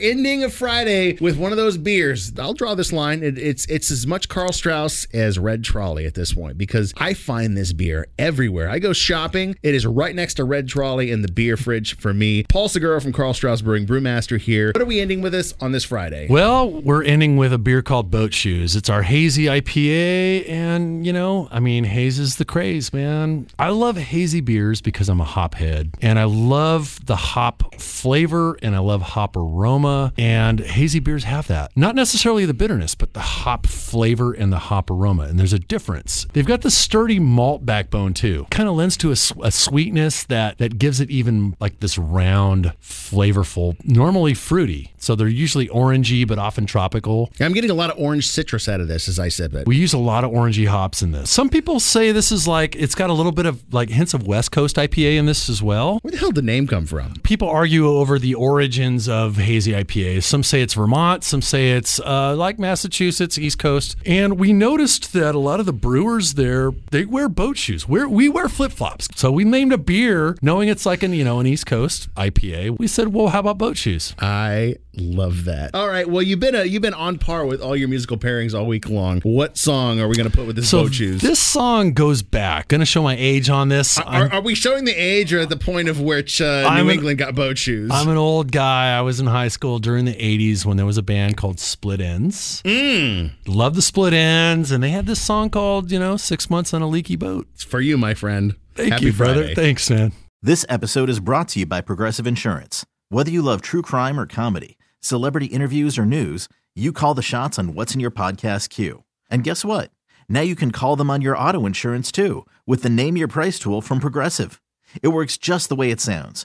ending of Friday with one of those beers. I'll draw this line. It, it's it's as much Karl Strauss as Red Trolley at this point because I find this beer everywhere. I go shopping. It is right next to Red Trolley in the beer fridge for me. Paul Segura from Karl Strauss Brewing, Brewmaster here. What are we ending with this on this Friday? Well, we're ending with a beer called Boat Shoes. It's our hazy IPA, and you know, I mean, haze is the craze, man. I love hazy beers because I'm a hop head, and I love the hop flavor and I love hop aroma and hazy beers have that. Not necessarily the bitterness, but the hop flavor and the hop aroma. And there's a difference. They've got the sturdy malt backbone too. Kind of lends to a, a sweetness that that gives it even like this round, flavorful, normally fruity. So they're usually orangey, but often tropical. I'm getting a lot of orange citrus out of this, as I said. But we use a lot of orangey hops in this. Some people say this is like it's got a little bit of like hints of West Coast IPA in this as well. Where the hell did the name come from? People argue over the origins of hazy IPAs. Some say it's Vermont, some say it's uh, like Massachusetts, East Coast. And we noticed that a lot of the brewers there, they wear boat shoes. We're, we wear flip flops. So we named a beer knowing it's like an, you know, an East Coast IPA. We said, well, how about boat shoes? I love that. All right. Well, you've been a, you've been on par with all your musical pairings all week long. What song are we going to put with this so boat shoes? This song goes back. Going to show my age on this. Are, are, we showing the age or at the point of which uh, New an, England got boat shoes? I'm an old guy. I was in high school during the 80s when there was a band called Split Enz. Mm. Love the Split Enz. And they had this song called, you know, Six Months on a Leaky Boat. It's for you, my friend. Thank Happy you, Friday. brother. Thanks, man. This episode is brought to you by Progressive Insurance. Whether you love true crime or comedy, celebrity interviews or news, you call the shots on what's in your podcast queue. And guess what? Now you can call them on your auto insurance too with the Name Your Price tool from Progressive. It works just the way it sounds.